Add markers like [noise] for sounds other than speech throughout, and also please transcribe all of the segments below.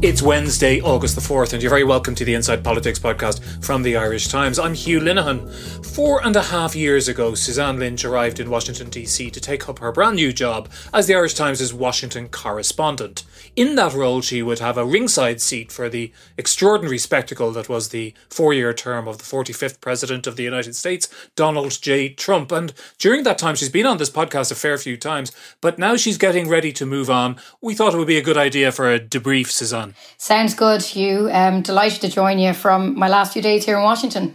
It's Wednesday, August the 4th, and you're very welcome to the Inside Politics podcast from the Irish Times. I'm Hugh Linehan. Four and a half years ago, Suzanne Lynch arrived in Washington, D.C. to take up her brand new job as the Irish Times' Washington correspondent. In that role, she would have a ringside seat for the extraordinary spectacle that was the four year term of the 45th President of the United States, Donald J. Trump. And during that time, she's been on this podcast a fair few times, but now she's getting ready to move on. We thought it would be a good idea for a debrief, Suzanne. Sounds good, Hugh. Um, delighted to join you from my last few days here in Washington.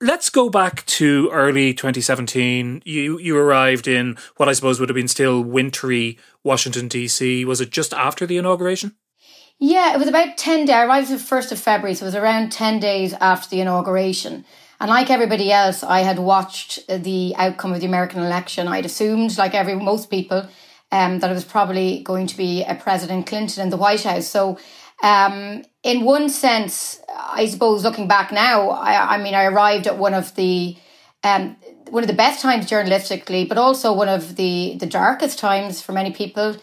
Let's go back to early 2017. You you arrived in what I suppose would have been still wintry Washington DC. Was it just after the inauguration? Yeah, it was about 10 days. I arrived the 1st of February, so it was around 10 days after the inauguration. And like everybody else, I had watched the outcome of the American election. I'd assumed, like every most people, um, that it was probably going to be a President Clinton in the White House. So um, in one sense, I suppose looking back now, I, I mean, I arrived at one of the um, one of the best times journalistically, but also one of the the darkest times for many people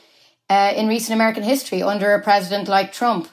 uh, in recent American history under a president like Trump.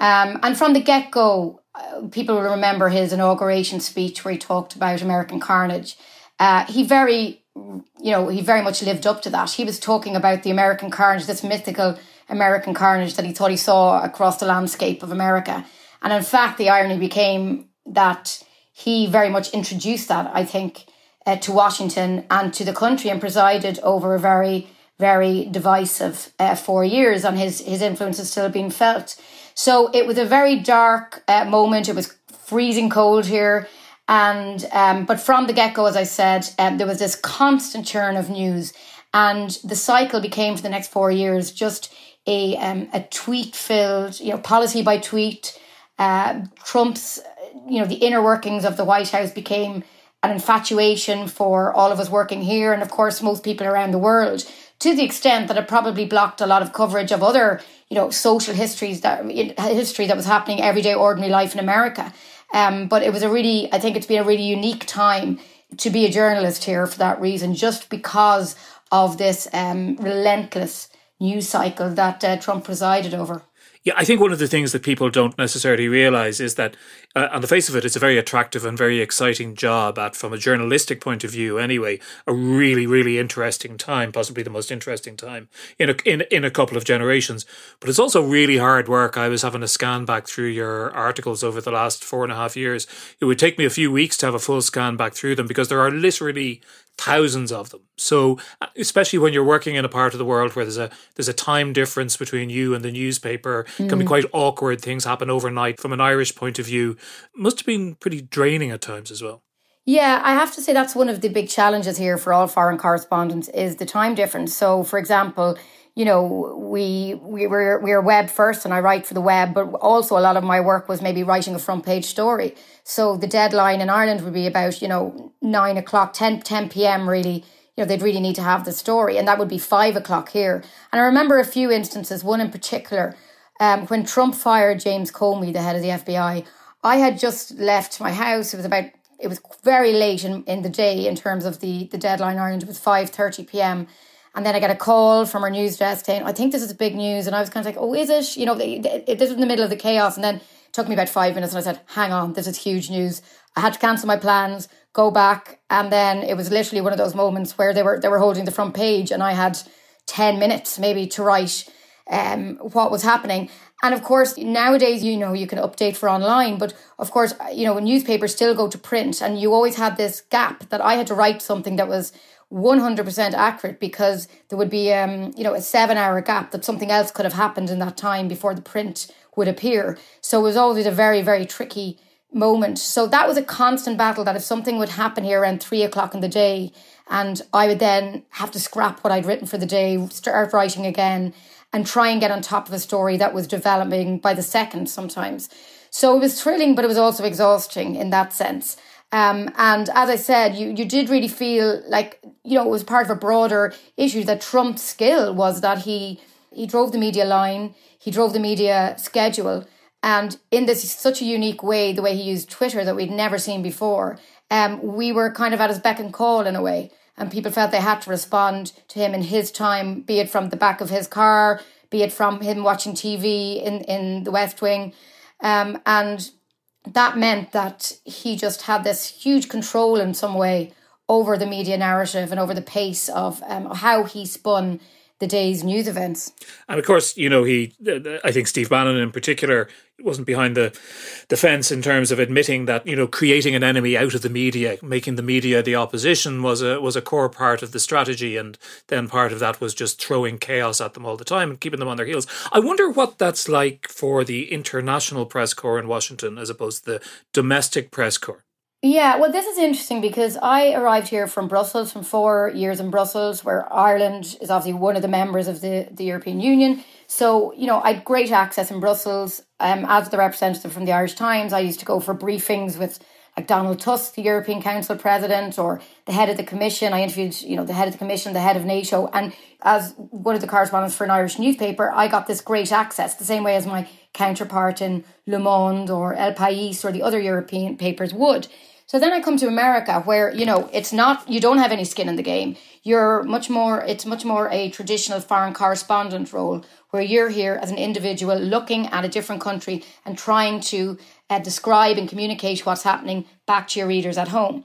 Um, and from the get go, uh, people will remember his inauguration speech where he talked about American carnage. Uh, he very, you know, he very much lived up to that. He was talking about the American carnage, this mythical American carnage that he thought he saw across the landscape of America. And in fact, the irony became that he very much introduced that, I think, uh, to Washington and to the country and presided over a very, very divisive uh, four years, and his, his influence is still being felt. So it was a very dark uh, moment. It was freezing cold here. And um, but from the get go, as I said, um, there was this constant churn of news, and the cycle became for the next four years just a um, a tweet filled, you know, policy by tweet. Uh, Trump's, you know, the inner workings of the White House became an infatuation for all of us working here, and of course, most people around the world. To the extent that it probably blocked a lot of coverage of other, you know, social histories that history that was happening everyday ordinary life in America. Um, but it was a really, I think it's been a really unique time to be a journalist here for that reason, just because of this um, relentless news cycle that uh, Trump presided over. Yeah, I think one of the things that people don't necessarily realize is that, uh, on the face of it, it's a very attractive and very exciting job at, from a journalistic point of view, anyway, a really, really interesting time, possibly the most interesting time in a, in, in a couple of generations. But it's also really hard work. I was having a scan back through your articles over the last four and a half years. It would take me a few weeks to have a full scan back through them because there are literally thousands of them. So uh, especially when you're working in a part of the world where there's a there's a time difference between you and the newspaper, mm. can be mm. quite awkward. Things happen overnight. From an Irish point of view, must have been pretty draining at times as well. Yeah, I have to say that's one of the big challenges here for all foreign correspondents is the time difference. So, for example, you know, we we were we are web first, and I write for the web, but also a lot of my work was maybe writing a front page story. So the deadline in Ireland would be about you know nine o'clock, 10, 10 p.m. Really, you know, they'd really need to have the story, and that would be five o'clock here. And I remember a few instances. One in particular, um, when Trump fired James Comey, the head of the FBI. I had just left my house. It was about it was very late in, in the day in terms of the the deadline. Ireland it was five thirty p.m and then I get a call from our news desk saying, I think this is big news. And I was kind of like, oh, is it? You know, this was in the middle of the chaos. And then it took me about five minutes and I said, hang on, this is huge news. I had to cancel my plans, go back. And then it was literally one of those moments where they were, they were holding the front page and I had 10 minutes maybe to write um, what was happening. And of course, nowadays, you know, you can update for online, but of course, you know, newspapers still go to print and you always had this gap that I had to write something that was 100% accurate because there would be um, you know a 7 hour gap that something else could have happened in that time before the print would appear. So it was always a very very tricky moment. So that was a constant battle that if something would happen here around 3 o'clock in the day and I would then have to scrap what I'd written for the day start writing again and try and get on top of a story that was developing by the second sometimes. So it was thrilling but it was also exhausting in that sense um, and as I said, you, you did really feel like, you know, it was part of a broader issue that Trump's skill was that he, he drove the media line, he drove the media schedule. And in this such a unique way, the way he used Twitter that we'd never seen before, um, we were kind of at his beck and call in a way. And people felt they had to respond to him in his time, be it from the back of his car, be it from him watching TV in, in the West Wing. Um, and that meant that he just had this huge control in some way over the media narrative and over the pace of um, how he spun the day's news events. And of course, you know, he, uh, uh, I think Steve Bannon in particular, wasn't behind the, the fence in terms of admitting that, you know, creating an enemy out of the media, making the media the opposition was a, was a core part of the strategy. And then part of that was just throwing chaos at them all the time and keeping them on their heels. I wonder what that's like for the international press corps in Washington as opposed to the domestic press corps. Yeah, well, this is interesting because I arrived here from Brussels from four years in Brussels, where Ireland is obviously one of the members of the, the European Union. So, you know, I had great access in Brussels. Um, as the representative from the Irish Times, I used to go for briefings with like Donald Tusk, the European Council president, or the head of the Commission. I interviewed, you know, the head of the Commission, the head of NATO, and as one of the correspondents for an Irish newspaper, I got this great access, the same way as my counterpart in Le Monde or El País or the other European papers would. So then I come to America where, you know, it's not, you don't have any skin in the game. You're much more, it's much more a traditional foreign correspondent role where you're here as an individual looking at a different country and trying to uh, describe and communicate what's happening back to your readers at home.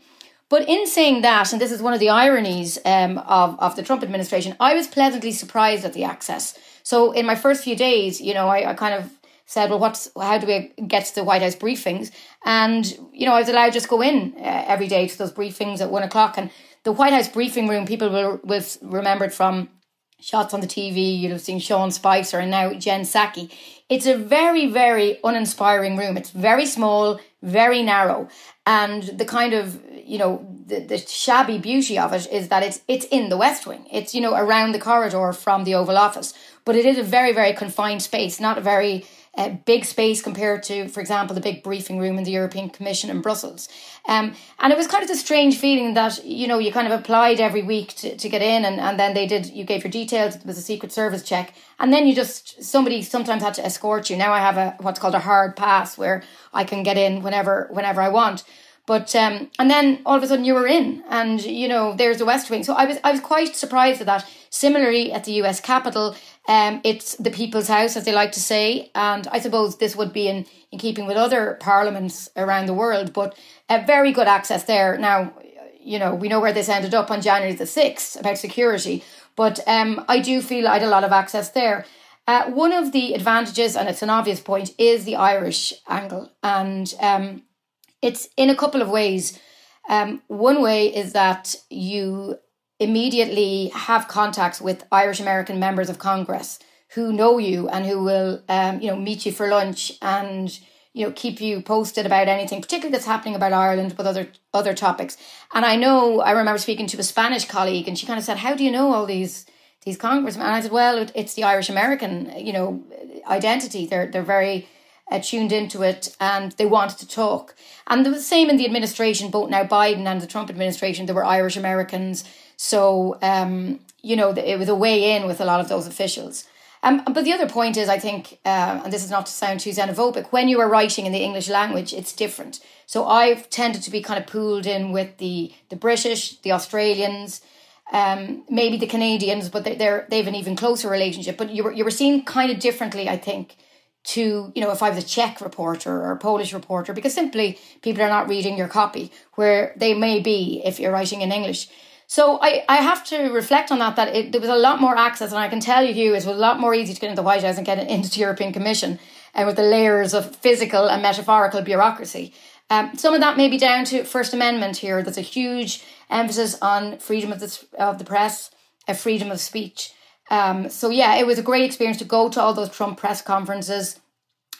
But in saying that, and this is one of the ironies um, of, of the Trump administration, I was pleasantly surprised at the access. So in my first few days, you know, I, I kind of said, well, what's how do we get to the White House briefings? And you know, I was allowed to just go in uh, every day to those briefings at one o'clock. And the White House briefing room, people will will remembered from shots on the TV. You'll have seen Sean Spicer and now Jen Psaki. It's a very, very uninspiring room. It's very small, very narrow, and the kind of you know the, the shabby beauty of it is that it's it's in the West Wing. It's you know around the corridor from the Oval Office, but it is a very, very confined space, not a very a big space compared to, for example, the big briefing room in the European Commission in Brussels. Um, and it was kind of a strange feeling that, you know, you kind of applied every week to, to get in and, and then they did, you gave your details, it was a Secret Service check. And then you just, somebody sometimes had to escort you. Now I have a, what's called a hard pass where I can get in whenever, whenever I want. But um, and then all of a sudden you were in, and you know there's the West Wing. So I was I was quite surprised at that. Similarly, at the U.S. Capitol, um, it's the people's house, as they like to say, and I suppose this would be in, in keeping with other parliaments around the world, but a very good access there. Now, you know, we know where this ended up on January the 6th about security, but um, I do feel I had a lot of access there. Uh, one of the advantages, and it's an obvious point, is the Irish angle. And um, it's in a couple of ways. Um, one way is that you immediately have contacts with Irish American members of Congress who know you and who will, um, you know, meet you for lunch and you know keep you posted about anything, particularly that's happening about Ireland but other other topics. And I know I remember speaking to a Spanish colleague, and she kind of said, "How do you know all these?" These congressmen, and I said, "Well, it's the Irish American, you know, identity. They're they're very uh, tuned into it and they wanted to talk. And the same in the administration, both now Biden and the Trump administration. There were Irish Americans so, um, you know, it was a way in with a lot of those officials. Um, but the other point is, I think, uh, and this is not to sound too xenophobic, when you are writing in the English language, it's different. So I've tended to be kind of pooled in with the the British, the Australians, um, maybe the Canadians, but they're they have an even closer relationship. But you were you were seen kind of differently, I think, to you know if I was a Czech reporter or a Polish reporter, because simply people are not reading your copy, where they may be if you're writing in English. So I, I have to reflect on that, that it, there was a lot more access. And I can tell you, Hugh, it was a lot more easy to get into the White House and get into the European Commission and uh, with the layers of physical and metaphorical bureaucracy. Um, some of that may be down to First Amendment here. There's a huge emphasis on freedom of the, of the press, a freedom of speech. Um, so yeah, it was a great experience to go to all those Trump press conferences.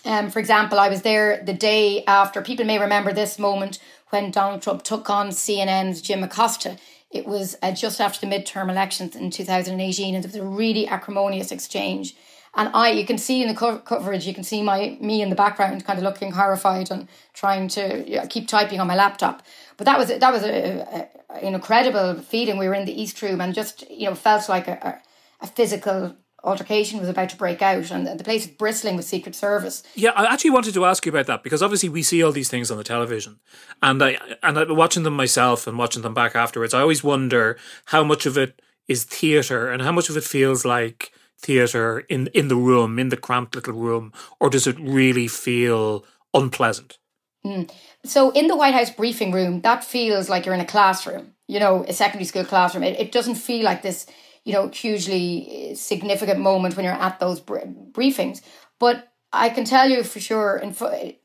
Um, for example, I was there the day after. People may remember this moment when Donald Trump took on CNN's Jim Acosta it was uh, just after the midterm elections in 2018, and there was a really acrimonious exchange. And I, you can see in the co- coverage, you can see my me in the background, kind of looking horrified and trying to keep typing on my laptop. But that was that was a, a, an incredible feeling. We were in the East Room and just you know felt like a, a physical altercation was about to break out and the place is bristling with secret service yeah i actually wanted to ask you about that because obviously we see all these things on the television and i and I, watching them myself and watching them back afterwards i always wonder how much of it is theater and how much of it feels like theatre in in the room, in the cramped little room, or does it really feel unpleasant? Mm. So in the White House briefing room, that feels like you're in a classroom, you know, a secondary school classroom. It, it doesn't feel like this, you know, hugely significant moment when you're at those briefings. But I can tell you for sure, and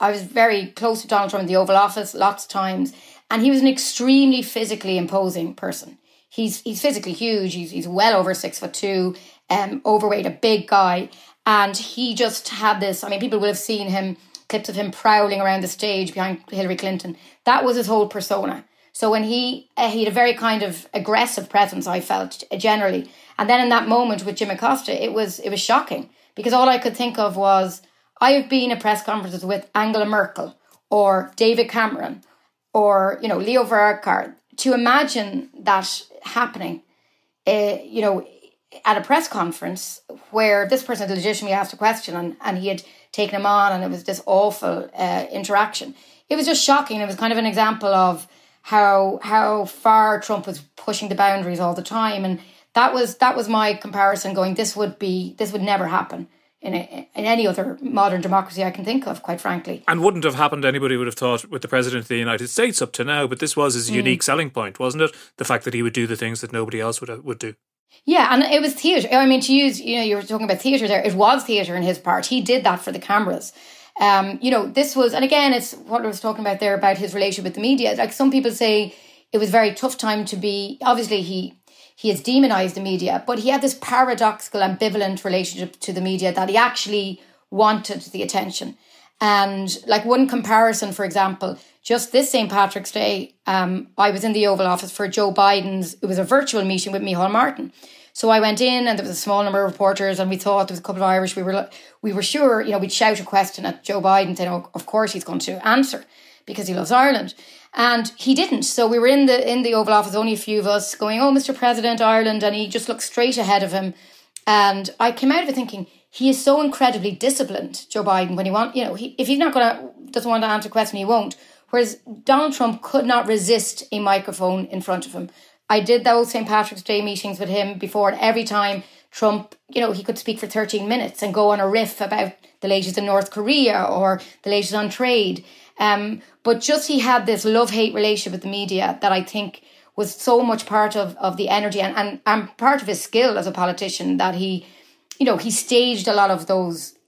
I was very close to Donald Trump in the Oval Office lots of times, and he was an extremely physically imposing person. He's he's physically huge. He's he's well over six foot two, um, overweight, a big guy, and he just had this. I mean, people will have seen him clips of him prowling around the stage behind Hillary Clinton. That was his whole persona. So when he uh, he had a very kind of aggressive presence, I felt generally, and then in that moment with Jim Acosta, it was it was shocking because all I could think of was I have been at press conferences with Angela Merkel or David Cameron or you know Leo Varadkar. To imagine that happening, uh, you know, at a press conference where this person had legitimately asked a question and, and he had taken him on and it was this awful uh, interaction. It was just shocking. It was kind of an example of how how far Trump was pushing the boundaries all the time, and that was that was my comparison. Going, this would be this would never happen in a, in any other modern democracy I can think of, quite frankly. And wouldn't have happened. Anybody would have thought with the president of the United States up to now, but this was his mm. unique selling point, wasn't it? The fact that he would do the things that nobody else would would do. Yeah, and it was theatre. I mean, to use, you know, you were talking about theatre there. It was theatre in his part. He did that for the cameras. Um, you know, this was, and again, it's what I was talking about there about his relationship with the media. Like some people say, it was very tough time to be. Obviously, he he has demonized the media, but he had this paradoxical, ambivalent relationship to the media that he actually wanted the attention. And like one comparison, for example, just this St. Patrick's Day, um, I was in the Oval Office for Joe Biden's, it was a virtual meeting with Micheál Martin. So I went in and there was a small number of reporters and we thought there was a couple of Irish. We were we were sure, you know, we'd shout a question at Joe Biden saying, oh, of course he's going to answer because he loves Ireland. And he didn't. So we were in the in the Oval Office, only a few of us going, Oh, Mr. President, Ireland, and he just looked straight ahead of him. And I came out of it thinking, he is so incredibly disciplined, Joe Biden, when he want you know, he, if he's not gonna doesn't want to answer a question, he won't. Whereas Donald Trump could not resist a microphone in front of him. I did those St. Patrick's Day meetings with him before, and every time Trump, you know, he could speak for 13 minutes and go on a riff about the latest in North Korea or the latest on trade. Um, but just he had this love hate relationship with the media that I think was so much part of, of the energy and, and, and part of his skill as a politician that he, you know, he staged a lot of those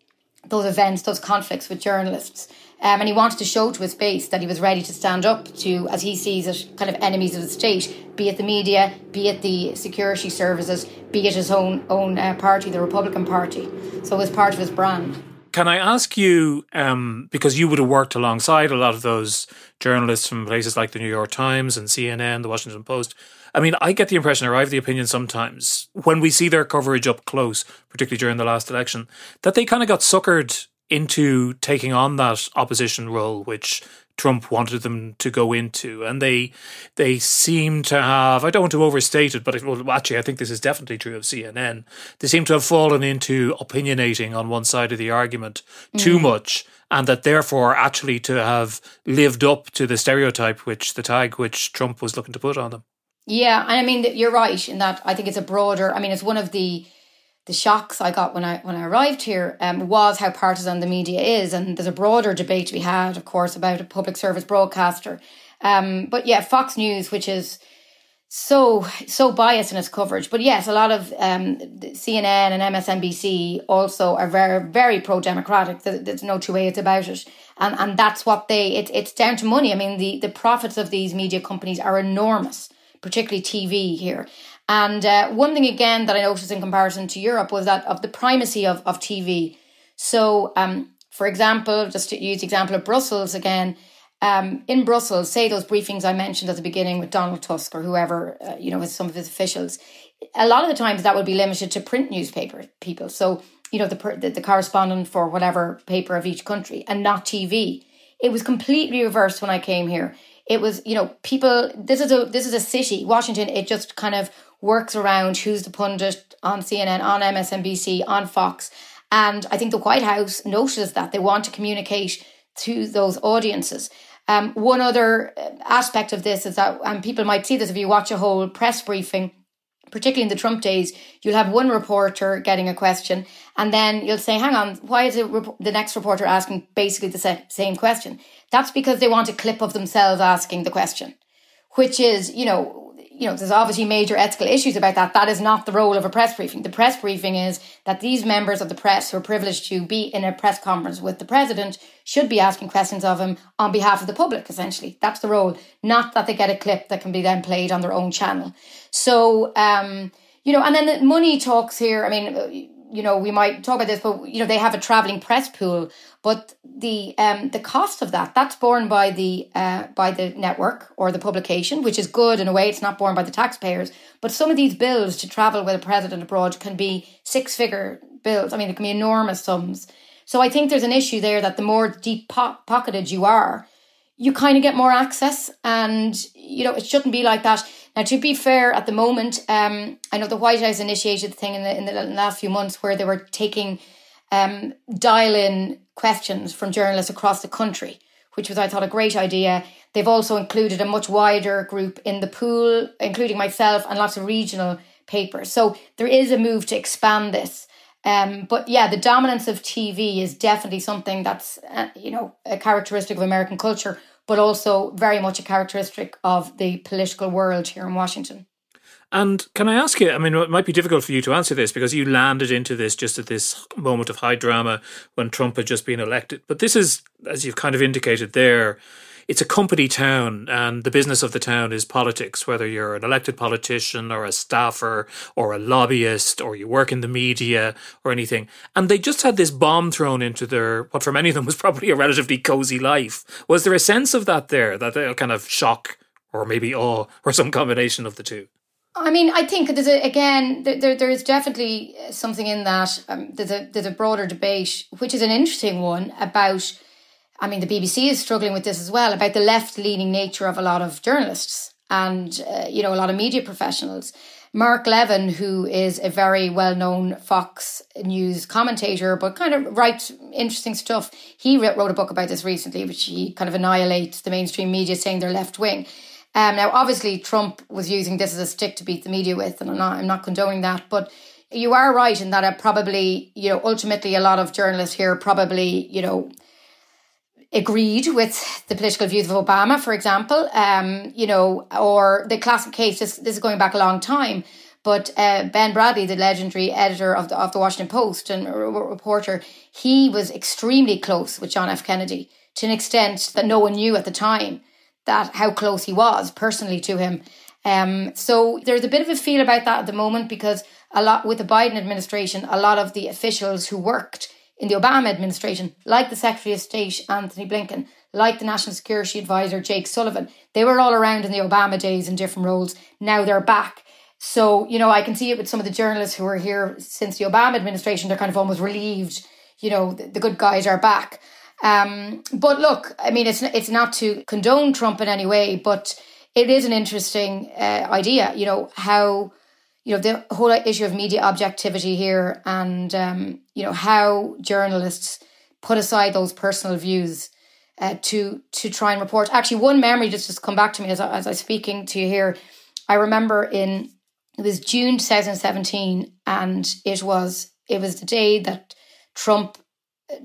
those events, those conflicts with journalists. Um, and he wanted to show to his base that he was ready to stand up to, as he sees it, kind of enemies of the state, be it the media, be it the security services, be it his own own uh, party, the Republican Party. So it was part of his brand. Can I ask you, um, because you would have worked alongside a lot of those journalists from places like the New York Times and CNN, the Washington Post. I mean, I get the impression, or I have the opinion sometimes, when we see their coverage up close, particularly during the last election, that they kind of got suckered into taking on that opposition role, which Trump wanted them to go into, and they they seem to have. I don't want to overstate it, but it, well, actually, I think this is definitely true of CNN. They seem to have fallen into opinionating on one side of the argument mm. too much, and that therefore, actually, to have lived up to the stereotype, which the tag which Trump was looking to put on them. Yeah, and I mean you're right in that. I think it's a broader. I mean, it's one of the the shocks I got when I when I arrived here um, was how partisan the media is, and there's a broader debate to be had, of course, about a public service broadcaster. Um, but yeah, Fox News, which is so so biased in its coverage. But yes, a lot of um, CNN and MSNBC also are very very pro democratic. There's no two ways about it, and and that's what they. It, it's down to money. I mean, the the profits of these media companies are enormous, particularly TV here. And uh, one thing again that I noticed in comparison to Europe was that of the primacy of, of TV. So, um, for example, just to use the example of Brussels again, um, in Brussels, say those briefings I mentioned at the beginning with Donald Tusk or whoever, uh, you know, with some of his officials, a lot of the times that would be limited to print newspaper people. So, you know, the, the, the correspondent for whatever paper of each country and not TV. It was completely reversed when I came here. It was, you know, people. This is a this is a city, Washington. It just kind of works around who's the pundit on CNN, on MSNBC, on Fox. And I think the White House notices that they want to communicate to those audiences. Um, one other uh, aspect of this is that, and people might see this if you watch a whole press briefing, particularly in the Trump days, you'll have one reporter getting a question, and then you'll say, "Hang on, why is the next reporter asking basically the same question?" That's because they want a clip of themselves asking the question, which is, you know, you know, there's obviously major ethical issues about that. That is not the role of a press briefing. The press briefing is that these members of the press who are privileged to be in a press conference with the president should be asking questions of him on behalf of the public, essentially. That's the role, not that they get a clip that can be then played on their own channel. So, um, you know, and then the money talks here. I mean, you know, we might talk about this, but you know, they have a traveling press pool, but the um the cost of that that's borne by the uh by the network or the publication, which is good in a way. It's not borne by the taxpayers, but some of these bills to travel with a president abroad can be six figure bills. I mean, it can be enormous sums. So I think there's an issue there that the more deep po- pocketed you are, you kind of get more access, and you know it shouldn't be like that. Now, to be fair, at the moment, um, I know the White House initiated the thing in the, in the last few months where they were taking um, dial in questions from journalists across the country, which was, I thought, a great idea. They've also included a much wider group in the pool, including myself and lots of regional papers. So there is a move to expand this. Um, but yeah, the dominance of TV is definitely something that's, uh, you know, a characteristic of American culture but also very much a characteristic of the political world here in Washington. And can I ask you? I mean, it might be difficult for you to answer this because you landed into this just at this moment of high drama when Trump had just been elected. But this is, as you've kind of indicated there, it's a company town and the business of the town is politics, whether you're an elected politician or a staffer or a lobbyist or you work in the media or anything. And they just had this bomb thrown into their, what for many of them was [laughs] probably a relatively cozy life. Was there a sense of that there, that kind of shock or maybe awe or some combination of the two? I mean, I think there's a, again there there is definitely something in that. Um, there's a there's a broader debate, which is an interesting one about I mean, the BBC is struggling with this as well about the left leaning nature of a lot of journalists and, uh, you know, a lot of media professionals. Mark Levin, who is a very well known Fox News commentator, but kind of writes interesting stuff, he wrote a book about this recently, which he kind of annihilates the mainstream media saying they're left wing. Um, now, obviously, Trump was using this as a stick to beat the media with, and I'm not, I'm not condoning that, but you are right in that it probably, you know, ultimately a lot of journalists here probably, you know, agreed with the political views of Obama, for example, um, you know, or the classic case, this, this is going back a long time, but uh, Ben Bradlee, the legendary editor of the, of the Washington Post and reporter, he was extremely close with John F. Kennedy to an extent that no one knew at the time that how close he was personally to him. Um, so there's a bit of a feel about that at the moment because a lot with the Biden administration, a lot of the officials who worked in the Obama administration, like the Secretary of State Antony Blinken, like the National Security Advisor Jake Sullivan. They were all around in the Obama days in different roles. Now they're back. So, you know, I can see it with some of the journalists who are here since the Obama administration. They're kind of almost relieved, you know, the, the good guys are back. Um, but look, I mean, it's it's not to condone Trump in any way, but it is an interesting uh, idea. You know how you know the whole issue of media objectivity here and um, you know how journalists put aside those personal views uh, to to try and report. Actually one memory just just come back to me as, I, as i'm speaking to you here. I remember in it was june 2017 and it was it was the day that trump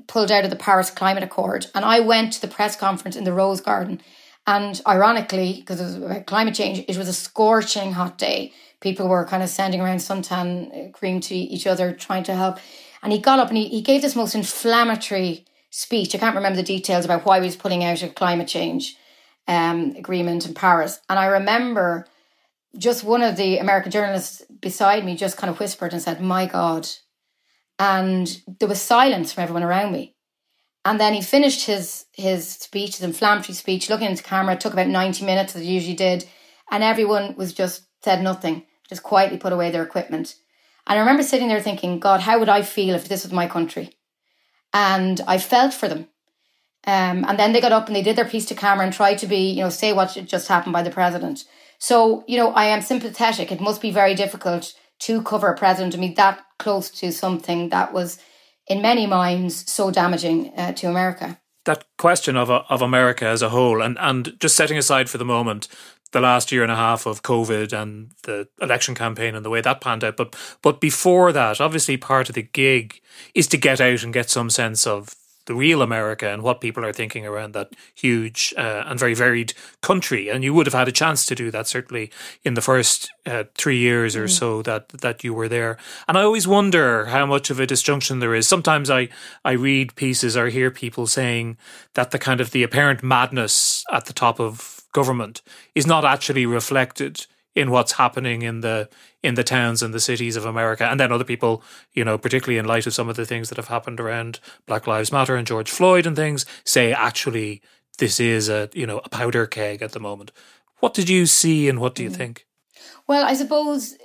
pulled out of the paris climate accord and i went to the press conference in the rose garden. And ironically because it was about climate change it was a scorching hot day people were kind of sending around suntan cream to each other, trying to help. And he got up and he, he gave this most inflammatory speech. I can't remember the details about why he was pulling out of climate change um, agreement in Paris. And I remember just one of the American journalists beside me just kind of whispered and said, My God. And there was silence from everyone around me. And then he finished his his speech, his inflammatory speech, looking into camera. It took about 90 minutes, as it usually did. And everyone was just said nothing just quietly put away their equipment. And I remember sitting there thinking, God, how would I feel if this was my country? And I felt for them. Um, and then they got up and they did their piece to camera and tried to be, you know, say what just happened by the president. So, you know, I am sympathetic. It must be very difficult to cover a president to be that close to something that was, in many minds, so damaging uh, to America that question of of America as a whole, and and just setting aside for the moment the last year and a half of COVID and the election campaign and the way that panned out. But but before that, obviously part of the gig is to get out and get some sense of the real America and what people are thinking around that huge uh, and very varied country. And you would have had a chance to do that certainly in the first uh, three years or mm. so that that you were there. And I always wonder how much of a disjunction there is. Sometimes I I read pieces or hear people saying that the kind of the apparent madness at the top of government is not actually reflected in what's happening in the in the towns and the cities of America. And then other people, you know, particularly in light of some of the things that have happened around Black Lives Matter and George Floyd and things, say actually this is a you know a powder keg at the moment. What did you see and what do you mm. think? Well, I suppose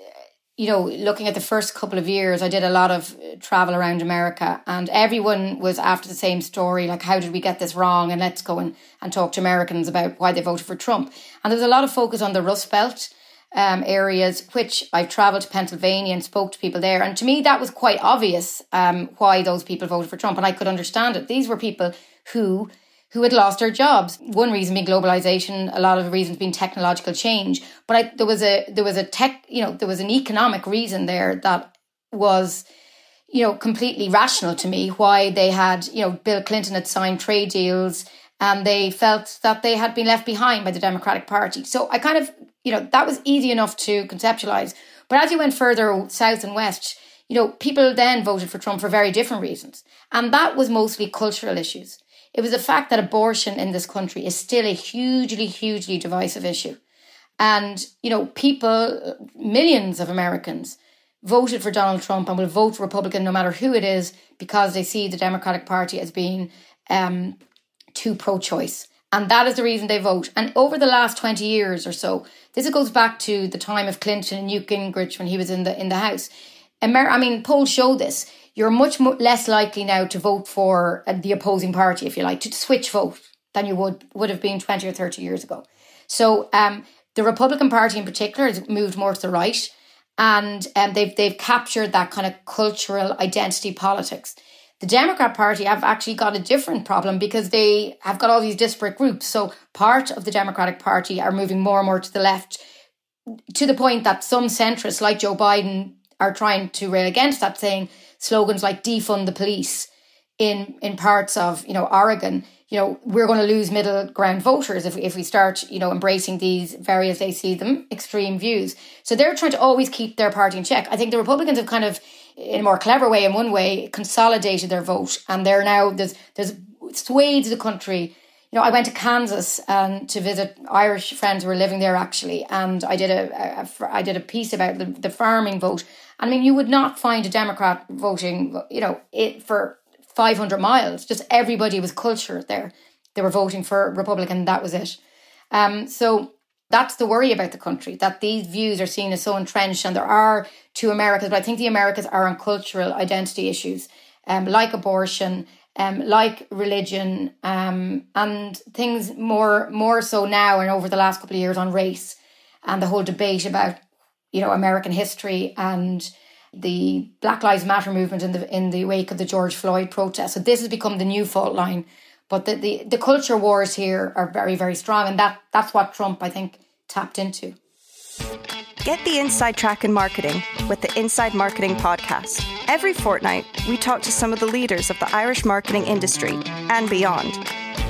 you know, looking at the first couple of years, I did a lot of uh, travel around America, and everyone was after the same story like, how did we get this wrong? And let's go and, and talk to Americans about why they voted for Trump. And there was a lot of focus on the Rust Belt um, areas, which I've traveled to Pennsylvania and spoke to people there. And to me, that was quite obvious um, why those people voted for Trump. And I could understand it. These were people who who had lost their jobs. One reason being globalization, a lot of reasons being technological change. But I, there was a there was a tech, you know, there was an economic reason there that was, you know, completely rational to me. Why they had, you know, Bill Clinton had signed trade deals and they felt that they had been left behind by the Democratic Party. So I kind of you know, that was easy enough to conceptualize. But as you went further south and west, you know, people then voted for Trump for very different reasons. And that was mostly cultural issues. It was the fact that abortion in this country is still a hugely, hugely divisive issue. And, you know, people, millions of Americans, voted for Donald Trump and will vote Republican no matter who it is because they see the Democratic Party as being um, too pro choice. And that is the reason they vote. And over the last 20 years or so, this goes back to the time of Clinton and Newt Gingrich when he was in the in the House. Amer- I mean, polls show this. You're much mo- less likely now to vote for uh, the opposing party, if you like, to switch vote than you would would have been 20 or 30 years ago. So um, the Republican Party in particular has moved more to the right, and um, they've they've captured that kind of cultural identity politics. The Democrat Party have actually got a different problem because they have got all these disparate groups. So part of the Democratic Party are moving more and more to the left to the point that some centrists like Joe Biden are trying to rail against that, saying slogans like defund the police in in parts of, you know, Oregon you know, we're going to lose middle ground voters if, if we start, you know, embracing these very, as they see them, extreme views. So they're trying to always keep their party in check. I think the Republicans have kind of, in a more clever way, in one way, consolidated their vote. And they're now, there's, there's swathes of the country. You know, I went to Kansas um, to visit Irish friends who were living there actually, and I did a, a, a I did a piece about the, the farming vote. I mean, you would not find a Democrat voting, you know, it for 500 miles. Just everybody was cultured there. They were voting for Republican. That was it. Um, so that's the worry about the country that these views are seen as so entrenched, and there are two Americas, but I think the Americas are on cultural identity issues, um, like abortion, um, like religion, um, and things more more so now and over the last couple of years on race and the whole debate about you know American history and the Black Lives Matter movement in the in the wake of the George Floyd protest. So this has become the new fault line. But the, the, the culture wars here are very, very strong. And that that's what Trump, I think, tapped into. Get the inside track in marketing with the Inside Marketing Podcast. Every fortnight, we talk to some of the leaders of the Irish marketing industry and beyond.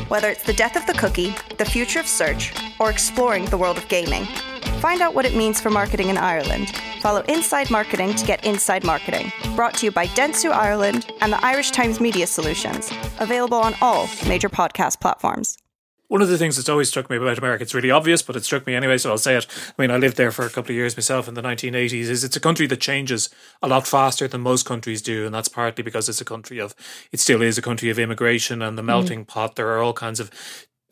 Whether it's the death of the cookie, the future of search, or exploring the world of gaming. Find out what it means for marketing in Ireland. Follow Inside Marketing to get inside marketing. Brought to you by Dentsu Ireland and the Irish Times Media Solutions. Available on all major podcast platforms. One of the things that's always struck me about America, it's really obvious, but it struck me anyway, so I'll say it. I mean, I lived there for a couple of years myself in the 1980s, is it's a country that changes a lot faster than most countries do, and that's partly because it's a country of, it still is a country of immigration and the melting mm. pot. There are all kinds of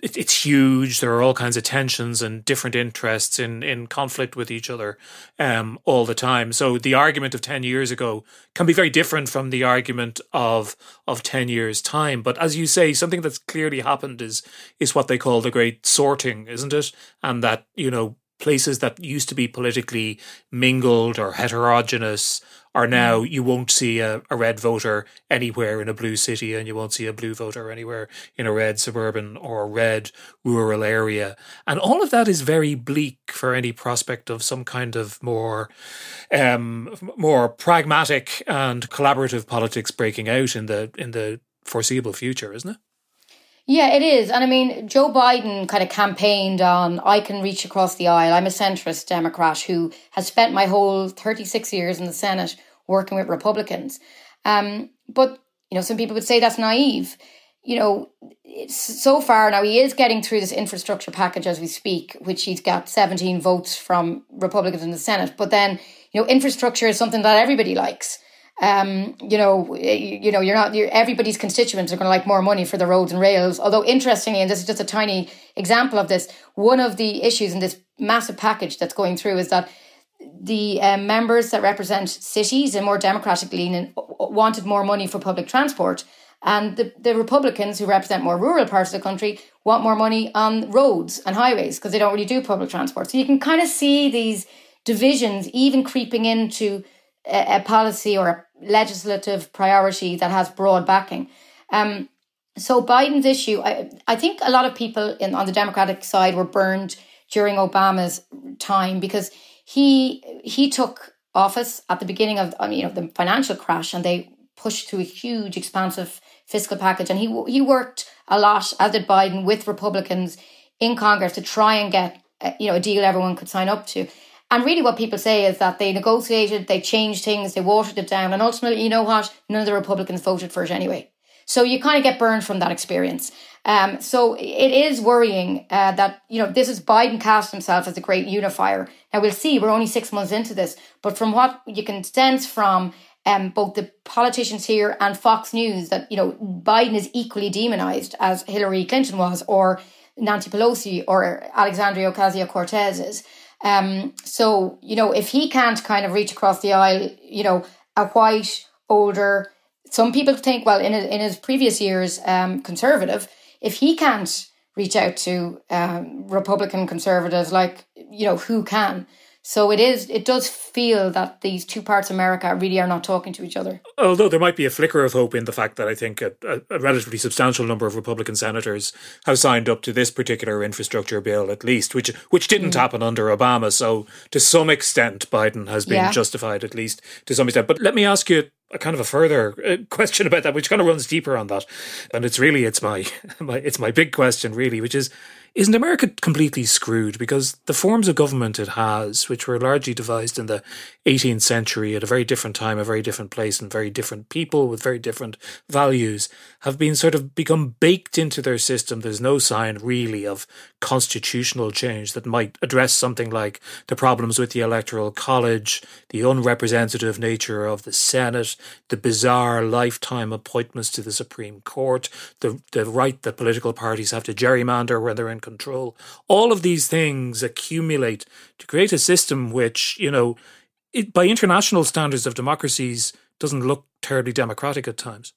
it, it's huge. There are all kinds of tensions and different interests in in conflict with each other um, all the time. So the argument of ten years ago can be very different from the argument of of ten years time. But as you say, something that's clearly happened is is what they call the great sorting, isn't it? And that you know places that used to be politically mingled or heterogeneous are now mm. you won't see a, a, red voter anywhere in a blue city and you won't see a blue voter anywhere in a red suburban or red rural area and all of that is very bleak for any prospect of some kind of more um, more pragmatic and collaborative politics breaking out in the in the foreseeable future isn't it yeah, it is. And I mean, Joe Biden kind of campaigned on I can reach across the aisle. I'm a centrist Democrat who has spent my whole 36 years in the Senate working with Republicans. Um, but, you know, some people would say that's naive. You know, so far now he is getting through this infrastructure package as we speak, which he's got 17 votes from Republicans in the Senate. But then, you know, infrastructure is something that everybody likes um, you know, you, know, you're not. You're, everybody's constituents are going to like more money for the roads and rails. Although interestingly, and this is just a tiny example of this, one of the issues in this massive package that's going through is that the um, members that represent cities and more democratic leaning wanted more money for public transport. And the, the Republicans who represent more rural parts of the country want more money on roads and highways because they don't really do public transport. So you can kind of see these divisions even creeping into a policy or a legislative priority that has broad backing. Um, so Biden's issue, I, I think a lot of people in on the Democratic side were burned during Obama's time because he he took office at the beginning of you know the financial crash and they pushed through a huge expansive fiscal package and he he worked a lot as did Biden with Republicans in Congress to try and get uh, you know a deal everyone could sign up to and really, what people say is that they negotiated, they changed things, they watered it down, and ultimately, you know what? None of the Republicans voted for it anyway. So you kind of get burned from that experience. Um, so it is worrying uh, that you know this is Biden cast himself as a great unifier. Now we'll see. We're only six months into this, but from what you can sense from um, both the politicians here and Fox News, that you know Biden is equally demonized as Hillary Clinton was, or Nancy Pelosi, or Alexandria Ocasio Cortez is. Um, so, you know, if he can't kind of reach across the aisle, you know, a white, older, some people think, well, in, in his previous years, um, conservative, if he can't reach out to um, Republican conservatives, like, you know, who can? So it is. It does feel that these two parts of America really are not talking to each other. Although there might be a flicker of hope in the fact that I think a, a, relatively substantial number of Republican senators have signed up to this particular infrastructure bill, at least, which which didn't mm. happen under Obama. So to some extent, Biden has been yeah. justified, at least to some extent. But let me ask you a kind of a further uh, question about that, which kind of runs deeper on that, and it's really it's my, [laughs] my it's my big question, really, which is isn't America completely screwed? Because the forms of government it has, which were largely devised in the 18th century at a very different time, a very different place, and very different people with very different values, have been sort of become baked into their system. There's no sign really of constitutional change that might address something like the problems with the Electoral College, the unrepresentative nature of the Senate, the bizarre lifetime appointments to the Supreme Court, the, the right that political parties have to gerrymander when they're in control. All of these things accumulate to create a system which, you know, it, by international standards of democracies, doesn't look terribly democratic at times.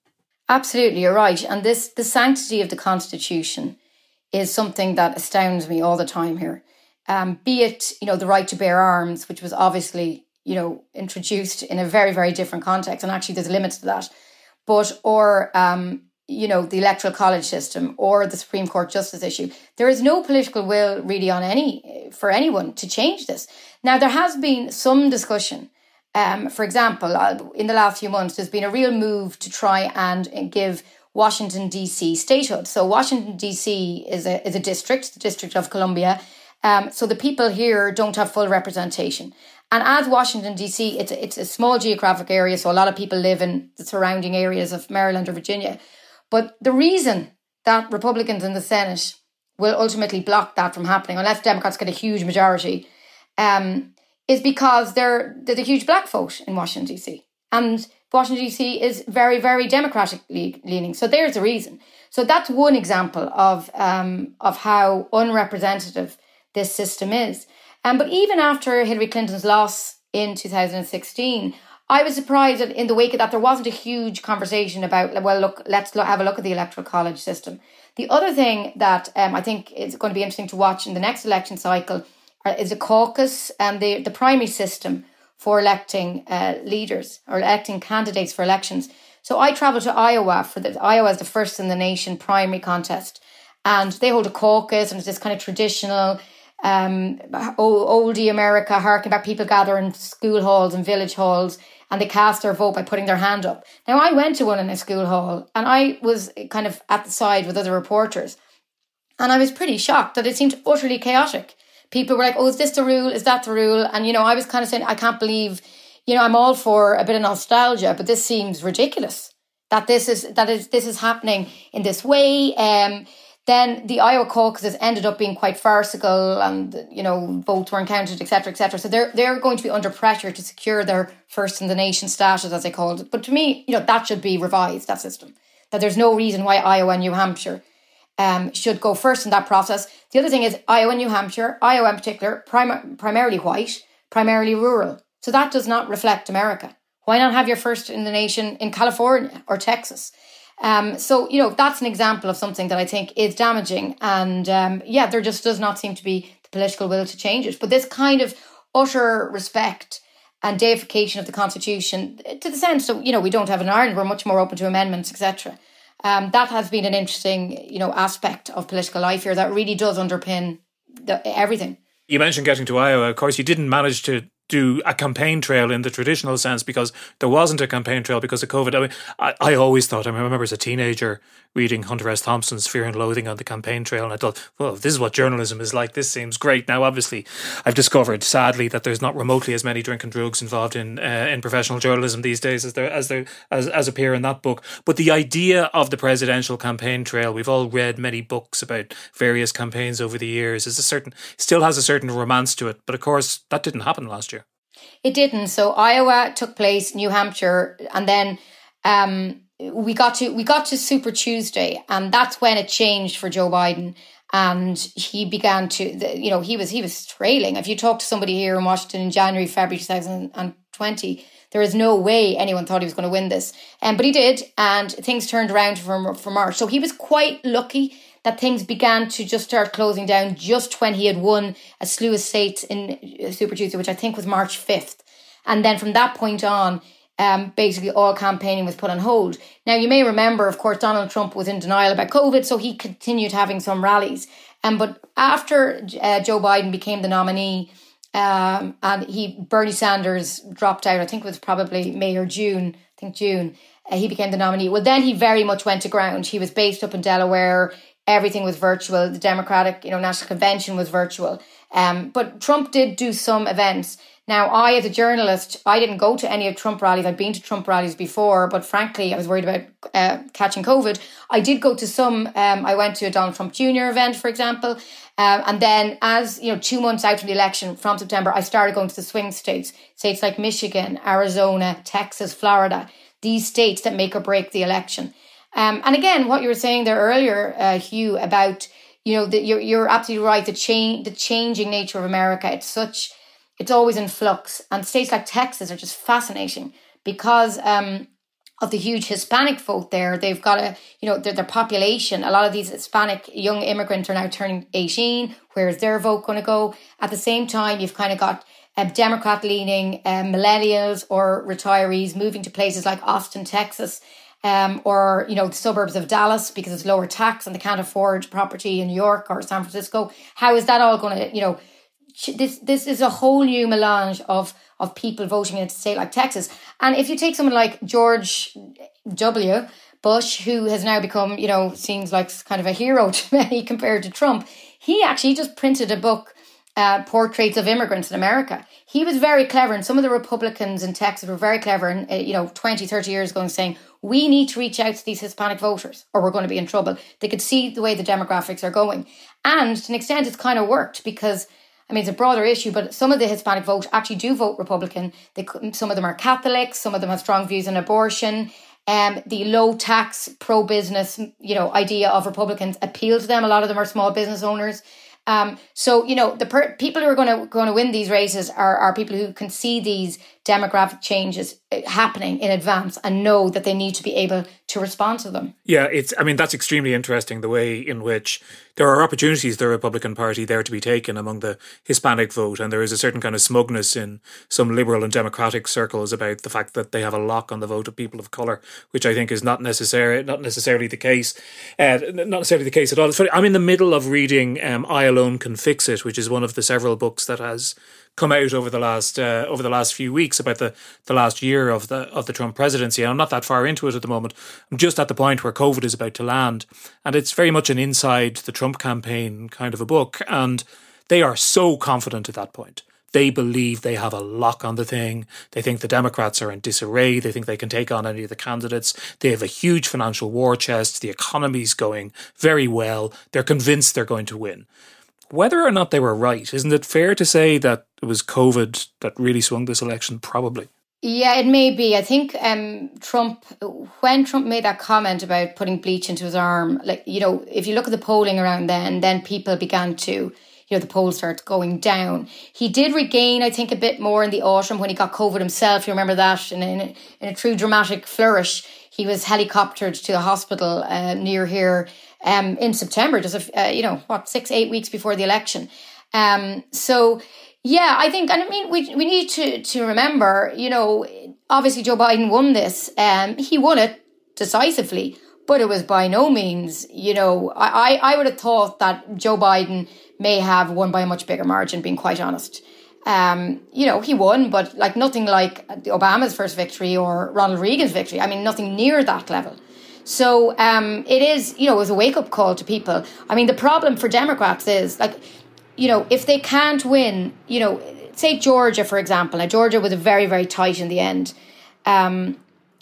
Absolutely, you're right. And this the sanctity of the Constitution is something that astounds me all the time here. Um, be it, you know, the right to bear arms, which was obviously, you know, introduced in a very, very different context, and actually there's limits to that. But or um, you know, the electoral college system or the Supreme Court justice issue. There is no political will really on any for anyone to change this. Now, there has been some discussion. Um, for example, uh, in the last few months, there's been a real move to try and give Washington D.C. statehood. So Washington D.C. is a is a district, the District of Columbia. Um, so the people here don't have full representation. And as Washington D.C., it's it's a small geographic area, so a lot of people live in the surrounding areas of Maryland or Virginia. But the reason that Republicans in the Senate will ultimately block that from happening, unless Democrats get a huge majority, um, is because there there's a huge black vote in Washington D.C. and Washington D.C. is very very democratically leaning. So there's a reason. So that's one example of um, of how unrepresentative this system is. Um, but even after Hillary Clinton's loss in 2016, I was surprised in the wake of that there wasn't a huge conversation about well look let's have a look at the electoral college system. The other thing that um, I think is going to be interesting to watch in the next election cycle is a caucus and the, the primary system for electing uh, leaders or electing candidates for elections. So I traveled to Iowa for the Iowa is the first in the nation primary contest, and they hold a caucus and it's this kind of traditional um, oldie America, harking back people gather in school halls and village halls and they cast their vote by putting their hand up. Now, I went to one in a school hall and I was kind of at the side with other reporters. And I was pretty shocked that it seemed utterly chaotic. People were like, oh, is this the rule? Is that the rule? And, you know, I was kind of saying, I can't believe, you know, I'm all for a bit of nostalgia, but this seems ridiculous that this is, that is, this is happening in this way. Um, then the Iowa caucuses ended up being quite farcical, and you know votes weren't counted, etc., etc. So they're they're going to be under pressure to secure their first in the nation status, as they called it. But to me, you know that should be revised. That system. That there's no reason why Iowa and New Hampshire um, should go first in that process. The other thing is Iowa and New Hampshire, Iowa in particular, prim- primarily white, primarily rural. So that does not reflect America. Why not have your first in the nation in California or Texas? Um, so, you know, that's an example of something that I think is damaging. And um, yeah, there just does not seem to be the political will to change it. But this kind of utter respect and deification of the Constitution, to the sense that, you know, we don't have in Ireland, we're much more open to amendments, etc. Um, that has been an interesting, you know, aspect of political life here that really does underpin the, everything. You mentioned getting to Iowa. Of course, you didn't manage to do a campaign trail in the traditional sense because there wasn't a campaign trail because of COVID. I mean, I, I always thought, I remember as a teenager reading Hunter S. Thompson's Fear and Loathing on the campaign trail, and I thought, well, this is what journalism is like, this seems great. Now, obviously, I've discovered, sadly, that there's not remotely as many drinking drugs involved in uh, in professional journalism these days as there as there as, as appear in that book. But the idea of the presidential campaign trail, we've all read many books about various campaigns over the years, is a certain still has a certain romance to it. But of course, that didn't happen last year. It didn't. So Iowa took place, New Hampshire, and then um, we got to we got to Super Tuesday, and that's when it changed for Joe Biden, and he began to, you know, he was he was trailing. If you talk to somebody here in Washington in January, February two thousand and twenty, there is no way anyone thought he was going to win this, um, but he did, and things turned around for for March. So he was quite lucky that things began to just start closing down just when he had won a slew of states in Super Tuesday, which I think was March 5th. And then from that point on, um, basically all campaigning was put on hold. Now, you may remember, of course, Donald Trump was in denial about COVID, so he continued having some rallies. Um, but after uh, Joe Biden became the nominee, um, and he Bernie Sanders dropped out. I think it was probably May or June. I think June. Uh, he became the nominee. Well, then he very much went to ground. He was based up in Delaware everything was virtual. The Democratic, you know, National Convention was virtual. Um, but Trump did do some events. Now, I, as a journalist, I didn't go to any of Trump rallies. I'd been to Trump rallies before, but frankly, I was worried about uh, catching COVID. I did go to some. Um, I went to a Donald Trump Jr. event, for example, um, and then, as you know, two months out from the election, from September, I started going to the swing states, states like Michigan, Arizona, Texas, Florida. These states that make or break the election. Um, and again, what you were saying there earlier, uh, Hugh, about you know that you're you're absolutely right. The change, the changing nature of America. It's such, it's always in flux, and states like Texas are just fascinating because um, of the huge Hispanic vote there. They've got a, you know, their, their population. A lot of these Hispanic young immigrants are now turning 18. Where's their vote going to go? At the same time, you've kind of got uh, Democrat leaning uh, millennials or retirees moving to places like Austin, Texas um, or you know the suburbs of Dallas because it's lower tax and they can't afford property in New York or San Francisco. How is that all going to you know? This this is a whole new melange of of people voting in a state like Texas. And if you take someone like George W. Bush, who has now become you know seems like kind of a hero [laughs] to many compared to Trump, he actually just printed a book uh, portraits of immigrants in America. He was very clever, and some of the Republicans in Texas were very clever, and uh, you know, 20, 30 years ago, and saying we need to reach out to these Hispanic voters, or we're going to be in trouble. They could see the way the demographics are going, and to an extent, it's kind of worked because. I mean, it's a broader issue, but some of the Hispanic vote actually do vote Republican. They, some of them are Catholics. Some of them have strong views on abortion. Um, the low tax, pro business, you know, idea of Republicans appeal to them. A lot of them are small business owners. Um, so you know the per- people who are going to going to win these races are are people who can see these demographic changes uh, happening in advance and know that they need to be able to respond to them. Yeah, it's. I mean, that's extremely interesting. The way in which there are opportunities the Republican Party there to be taken among the Hispanic vote, and there is a certain kind of smugness in some liberal and democratic circles about the fact that they have a lock on the vote of people of color, which I think is not necessary, not necessarily the case, uh, not necessarily the case at all. I'm in the middle of reading um, "I Alone Can Fix It," which is one of the several books that has come out over the last uh, over the last few weeks about the, the last year of the of the Trump presidency. And I'm not that far into it at the moment. I'm just at the point where COVID is about to land, and it's very much an inside the Trump campaign kind of a book. And they are so confident at that point. They believe they have a lock on the thing. They think the Democrats are in disarray. They think they can take on any of the candidates. They have a huge financial war chest. The economy's going very well. They're convinced they're going to win whether or not they were right, isn't it fair to say that it was COVID that really swung this election? Probably. Yeah, it may be. I think um, Trump, when Trump made that comment about putting bleach into his arm, like, you know, if you look at the polling around then, then people began to, you know, the polls started going down. He did regain, I think, a bit more in the autumn when he got COVID himself. You remember that? in, in, a, in a true dramatic flourish, he was helicoptered to the hospital uh, near here um, in September, just a, uh, you know what six eight weeks before the election. Um, so yeah, I think, and I mean, we we need to to remember, you know, obviously Joe Biden won this. Um, he won it decisively, but it was by no means, you know, I I would have thought that Joe Biden may have won by a much bigger margin. Being quite honest. Um, you know, he won, but like nothing like Obama's first victory or Ronald Reagan's victory. I mean, nothing near that level. So um, it is, you know, it was a wake up call to people. I mean, the problem for Democrats is like, you know, if they can't win, you know, say Georgia, for example. Now, Georgia was very, very tight in the end. Um,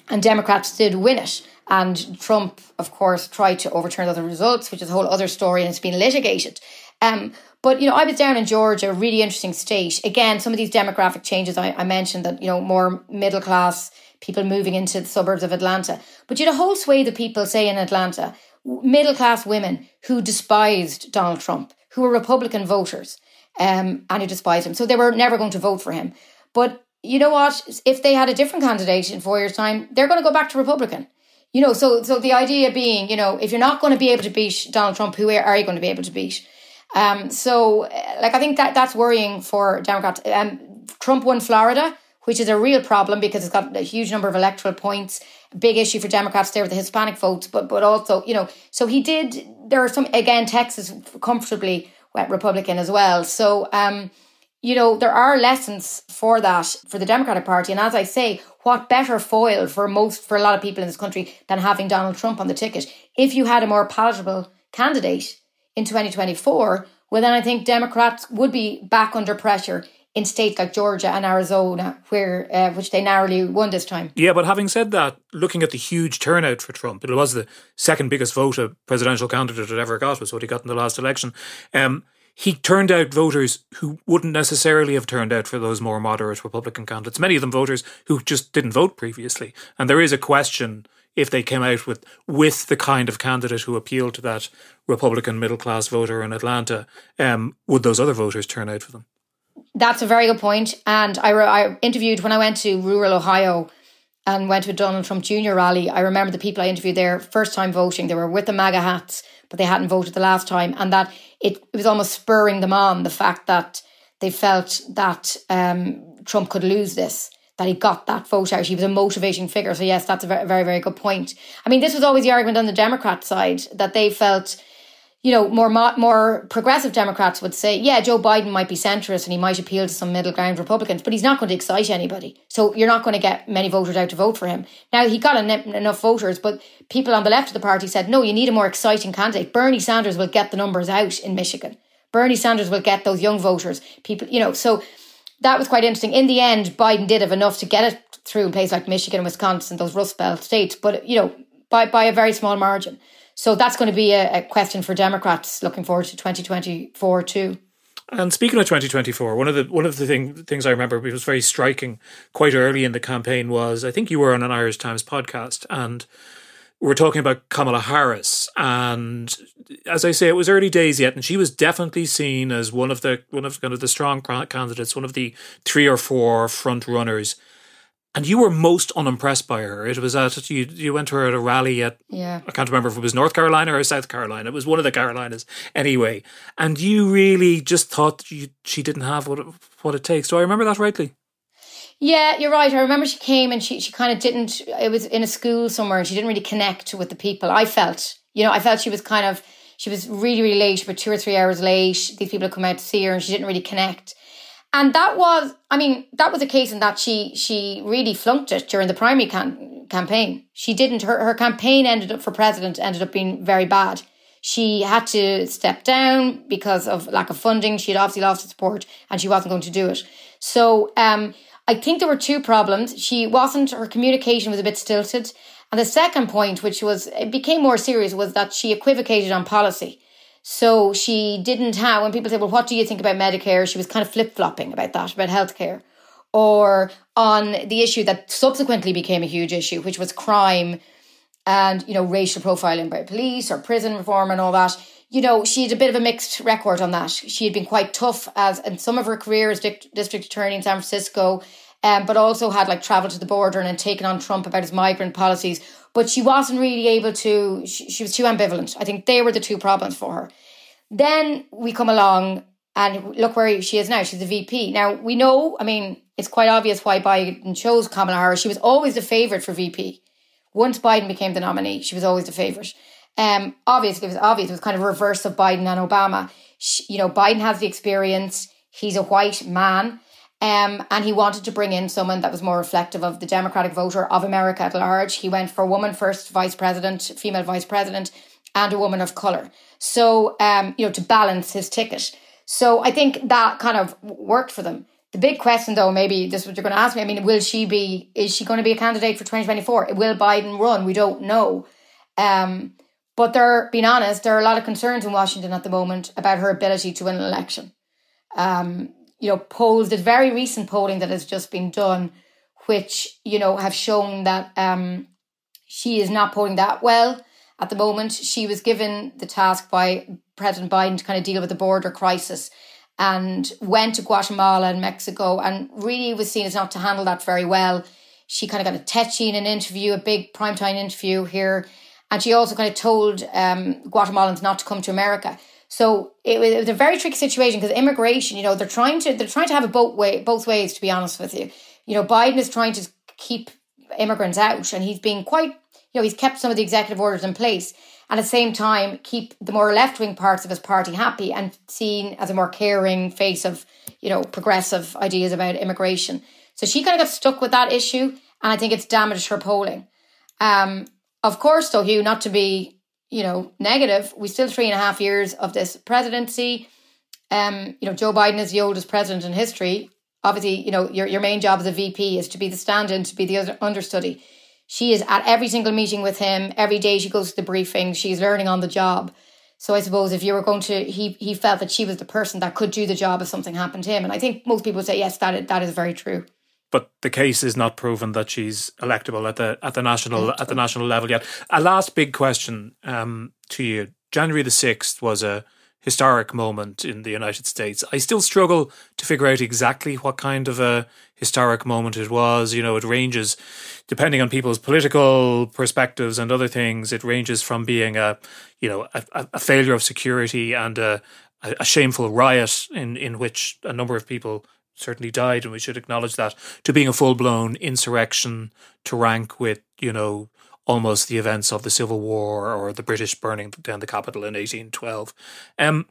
and Democrats did win it. And Trump, of course, tried to overturn other results, which is a whole other story and it's been litigated. Um, but you know, I was down in Georgia, a really interesting state. Again, some of these demographic changes I, I mentioned that you know more middle class people moving into the suburbs of Atlanta. But you had a whole swathe of people, say in Atlanta, middle class women who despised Donald Trump, who were Republican voters, um, and who despised him. So they were never going to vote for him. But you know what? If they had a different candidate in four years' time, they're going to go back to Republican. You know, so so the idea being, you know, if you're not going to be able to beat Donald Trump, who are you going to be able to beat? Um, so, like, I think that that's worrying for Democrats. Um, Trump won Florida which is a real problem because it's got a huge number of electoral points. Big issue for Democrats there with the Hispanic votes, but but also you know, so he did. There are some again Texas comfortably went Republican as well. So um, you know, there are lessons for that for the Democratic Party, and as I say, what better foil for most for a lot of people in this country than having Donald Trump on the ticket? If you had a more palatable candidate in 2024, well, then I think Democrats would be back under pressure in states like Georgia and Arizona, where uh, which they narrowly won this time. Yeah, but having said that, looking at the huge turnout for Trump, it was the second biggest vote a presidential candidate had ever got, was what he got in the last election. Um, he turned out voters who wouldn't necessarily have turned out for those more moderate Republican candidates. Many of them voters who just didn't vote previously, and there is a question if they came out with with the kind of candidate who appealed to that Republican middle class voter in Atlanta, um, would those other voters turn out for them? That's a very good point. And I, re- I interviewed when I went to rural Ohio and went to a Donald Trump Jr. rally. I remember the people I interviewed there, first time voting. They were with the MAGA hats, but they hadn't voted the last time. And that it, it was almost spurring them on the fact that they felt that um, Trump could lose this, that he got that vote out. He was a motivating figure. So, yes, that's a very, very, very good point. I mean, this was always the argument on the Democrat side that they felt you know, more more progressive Democrats would say, yeah, Joe Biden might be centrist and he might appeal to some middle ground Republicans, but he's not going to excite anybody. So you're not going to get many voters out to vote for him. Now he got en- enough voters, but people on the left of the party said, no, you need a more exciting candidate. Bernie Sanders will get the numbers out in Michigan. Bernie Sanders will get those young voters. People, you know, so that was quite interesting. In the end, Biden did have enough to get it through in places like Michigan and Wisconsin, those Rust Belt states, but you know, by by a very small margin. So that's going to be a, a question for Democrats looking forward to 2024 too. And speaking of 2024, one of the one of the thing, things I remember which was very striking quite early in the campaign was I think you were on an Irish Times podcast and we are talking about Kamala Harris and as I say it was early days yet and she was definitely seen as one of the one of kind of the strong candidates, one of the three or four front runners and you were most unimpressed by her. It was at you. You went to her at a rally at. Yeah. I can't remember if it was North Carolina or South Carolina. It was one of the Carolinas anyway. And you really just thought you, she didn't have what it, what it takes. Do I remember that rightly? Yeah, you're right. I remember she came and she she kind of didn't. It was in a school somewhere, and she didn't really connect with the people. I felt, you know, I felt she was kind of she was really really late, but two or three hours late. These people had come out to see her, and she didn't really connect and that was i mean that was a case in that she she really flunked it during the primary cam- campaign. She didn't her, her campaign ended up for president ended up being very bad. She had to step down because of lack of funding. She had obviously lost the support and she wasn't going to do it. So um, i think there were two problems. She wasn't her communication was a bit stilted. And the second point which was it became more serious was that she equivocated on policy so she didn't have, when people say, well, what do you think about Medicare? She was kind of flip flopping about that, about healthcare. Or on the issue that subsequently became a huge issue, which was crime and, you know, racial profiling by police or prison reform and all that. You know, she had a bit of a mixed record on that. She had been quite tough as in some of her career as district attorney in San Francisco, um, but also had like traveled to the border and taken on Trump about his migrant policies but she wasn't really able to, she, she was too ambivalent. I think they were the two problems for her. Then we come along and look where she is now. She's a VP. Now, we know, I mean, it's quite obvious why Biden chose Kamala Harris. She was always the favourite for VP. Once Biden became the nominee, she was always the favourite. Um, obviously, it was obvious. It was kind of reverse of Biden and Obama. She, you know, Biden has the experience. He's a white man. Um, and he wanted to bring in someone that was more reflective of the Democratic voter of America at large. He went for woman first vice president, female vice president, and a woman of color. So, um, you know, to balance his ticket. So I think that kind of worked for them. The big question, though, maybe this is what you're going to ask me. I mean, will she be? Is she going to be a candidate for 2024? Will Biden run? We don't know. Um, but they're being honest. There are a lot of concerns in Washington at the moment about her ability to win an election. Um, you know, polls, the very recent polling that has just been done, which, you know, have shown that um, she is not polling that well at the moment. She was given the task by President Biden to kind of deal with the border crisis and went to Guatemala and Mexico and really was seen as not to handle that very well. She kind of got a tetchy in an interview, a big primetime interview here. And she also kind of told um, Guatemalans not to come to America. So it was, it was a very tricky situation because immigration, you know, they're trying to they're trying to have it both way both ways. To be honest with you, you know, Biden is trying to keep immigrants out, and he's being quite, you know, he's kept some of the executive orders in place, at the same time keep the more left wing parts of his party happy and seen as a more caring face of, you know, progressive ideas about immigration. So she kind of got stuck with that issue, and I think it's damaged her polling. Um, of course, though, Hugh, not to be you know, negative. We still three and a half years of this presidency. Um, you know, Joe Biden is the oldest president in history. Obviously, you know, your, your main job as a VP is to be the stand-in, to be the understudy. She is at every single meeting with him. Every day she goes to the briefing. She's learning on the job. So I suppose if you were going to, he he felt that she was the person that could do the job if something happened to him. And I think most people would say yes, that that is very true but the case is not proven that she's electable at the at the national at the national level yet. A last big question um, to you: January the sixth was a historic moment in the United States. I still struggle to figure out exactly what kind of a historic moment it was. You know, it ranges depending on people's political perspectives and other things. It ranges from being a you know a, a failure of security and a, a shameful riot in in which a number of people certainly died, and we should acknowledge that, to being a full blown insurrection to rank with, you know, almost the events of the Civil War or the British burning down the capital in 1812. Um,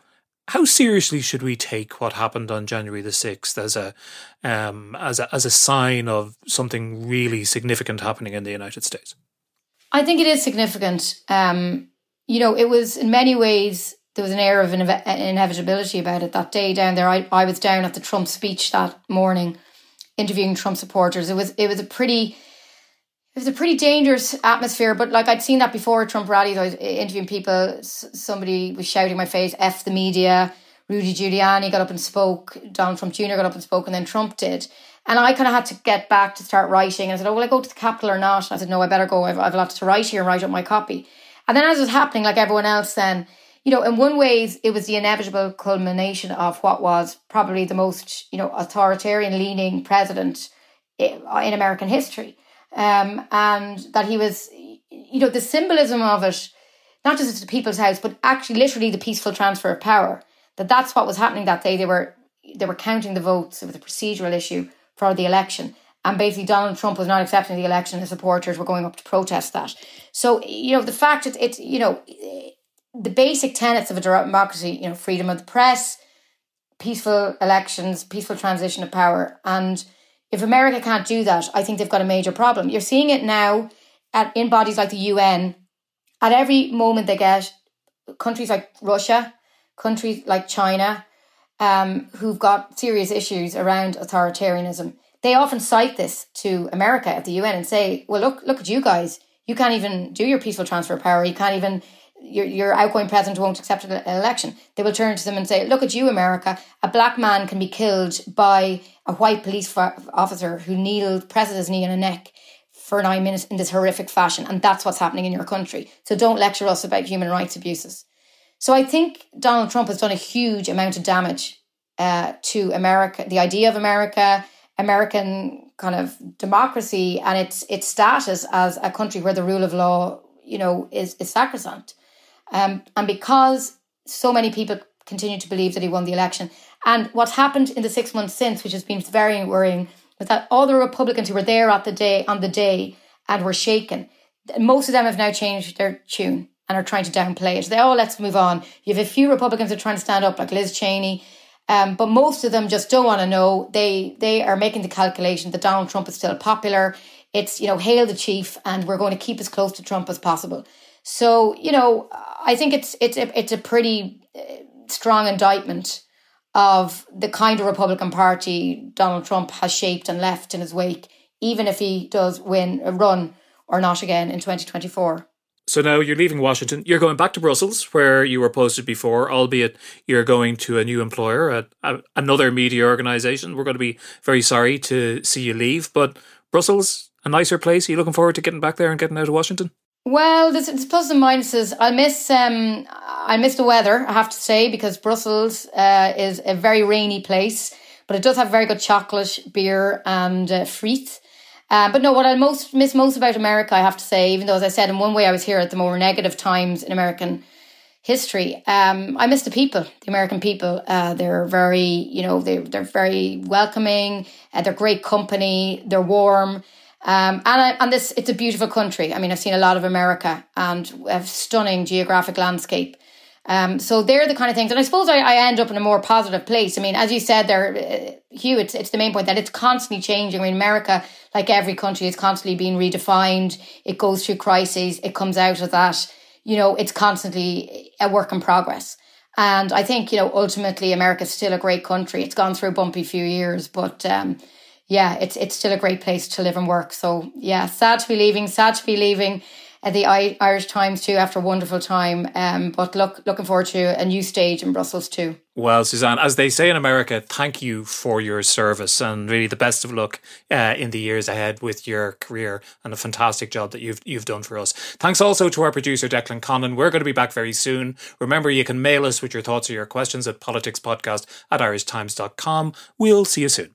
how seriously should we take what happened on January the sixth as a um, as a as a sign of something really significant happening in the United States? I think it is significant. Um, you know, it was in many ways there was an air of inevitability about it that day down there. I, I was down at the Trump speech that morning, interviewing Trump supporters. It was it was a pretty it was a pretty dangerous atmosphere. But like I'd seen that before Trump rallies. I was interviewing people. Somebody was shouting in my face, "F the media." Rudy Giuliani got up and spoke. Donald Trump Jr. got up and spoke, and then Trump did. And I kind of had to get back to start writing. I said, "Oh, will I go to the Capitol or not?" And I said, "No, I better go. I've, I've a lot to write here and write up my copy." And then as it was happening, like everyone else, then you know, in one ways, it was the inevitable culmination of what was probably the most, you know, authoritarian leaning president in American history. Um, and that he was, you know, the symbolism of it, not just the people's house, but actually literally the peaceful transfer of power. That that's what was happening that day. They were they were counting the votes. It was a procedural issue for the election. And basically, Donald Trump was not accepting the election. His supporters were going up to protest that. So, you know, the fact that it's, you know, the basic tenets of a democracy, you know, freedom of the press, peaceful elections, peaceful transition of power. And if America can't do that, I think they've got a major problem. You're seeing it now at, in bodies like the UN. At every moment they get countries like Russia, countries like China, um, who've got serious issues around authoritarianism. They often cite this to America at the UN and say, "Well, look, look at you guys. You can't even do your peaceful transfer of power. You can't even your, your outgoing president won't accept an election. They will turn to them and say, Look at you, America. A black man can be killed by a white police officer who kneeled, presses his knee on a neck for nine minutes in this horrific fashion. And that's what's happening in your country. So don't lecture us about human rights abuses. So I think Donald Trump has done a huge amount of damage uh, to America, the idea of America, American kind of democracy, and its its status as a country where the rule of law, you know, is is sacrosanct. Um, and because so many people continue to believe that he won the election, and what's happened in the six months since, which has been very worrying, was that all the Republicans who were there at the day on the day and were shaken, most of them have now changed their tune and are trying to downplay it. They oh, let's move on. You have a few Republicans that are trying to stand up, like Liz Cheney. Um, but most of them just don't want to know. They they are making the calculation that Donald Trump is still popular. It's you know hail the chief, and we're going to keep as close to Trump as possible. So you know, I think it's it's a, it's a pretty uh, strong indictment of the kind of Republican Party Donald Trump has shaped and left in his wake, even if he does win a run or not again in 2024. So now you're leaving Washington. You're going back to Brussels, where you were posted before, albeit you're going to a new employer, a, a, another media organization. We're going to be very sorry to see you leave, but Brussels, a nicer place. Are you looking forward to getting back there and getting out of Washington? Well, there's, there's plus and minuses. I miss um I miss the weather. I have to say because Brussels uh, is a very rainy place, but it does have very good chocolate, beer, and uh, frites. Uh, but no, what I most miss most about America, I have to say, even though as I said, in one way I was here at the more negative times in American history. Um, I miss the people, the American people. Uh, they're very, you know, they they're very welcoming. Uh, they're great company. They're warm. Um, and I, and this it's a beautiful country. I mean, I've seen a lot of America and a stunning geographic landscape. Um, so they're the kind of things, and I suppose I, I end up in a more positive place. I mean, as you said there, uh, Hugh, it's it's the main point that it's constantly changing. I mean, America, like every country, is constantly being redefined. It goes through crises. It comes out of that. You know, it's constantly a work in progress. And I think you know, ultimately, America's still a great country. It's gone through a bumpy few years, but um, yeah, it's it's still a great place to live and work. So yeah, sad to be leaving, sad to be leaving uh, the Irish Times too after a wonderful time. Um, but look, looking forward to a new stage in Brussels too. Well, Suzanne, as they say in America, thank you for your service and really the best of luck uh, in the years ahead with your career and a fantastic job that you've you've done for us. Thanks also to our producer Declan Conlon. We're going to be back very soon. Remember, you can mail us with your thoughts or your questions at politicspodcast at irishtimes.com. We'll see you soon.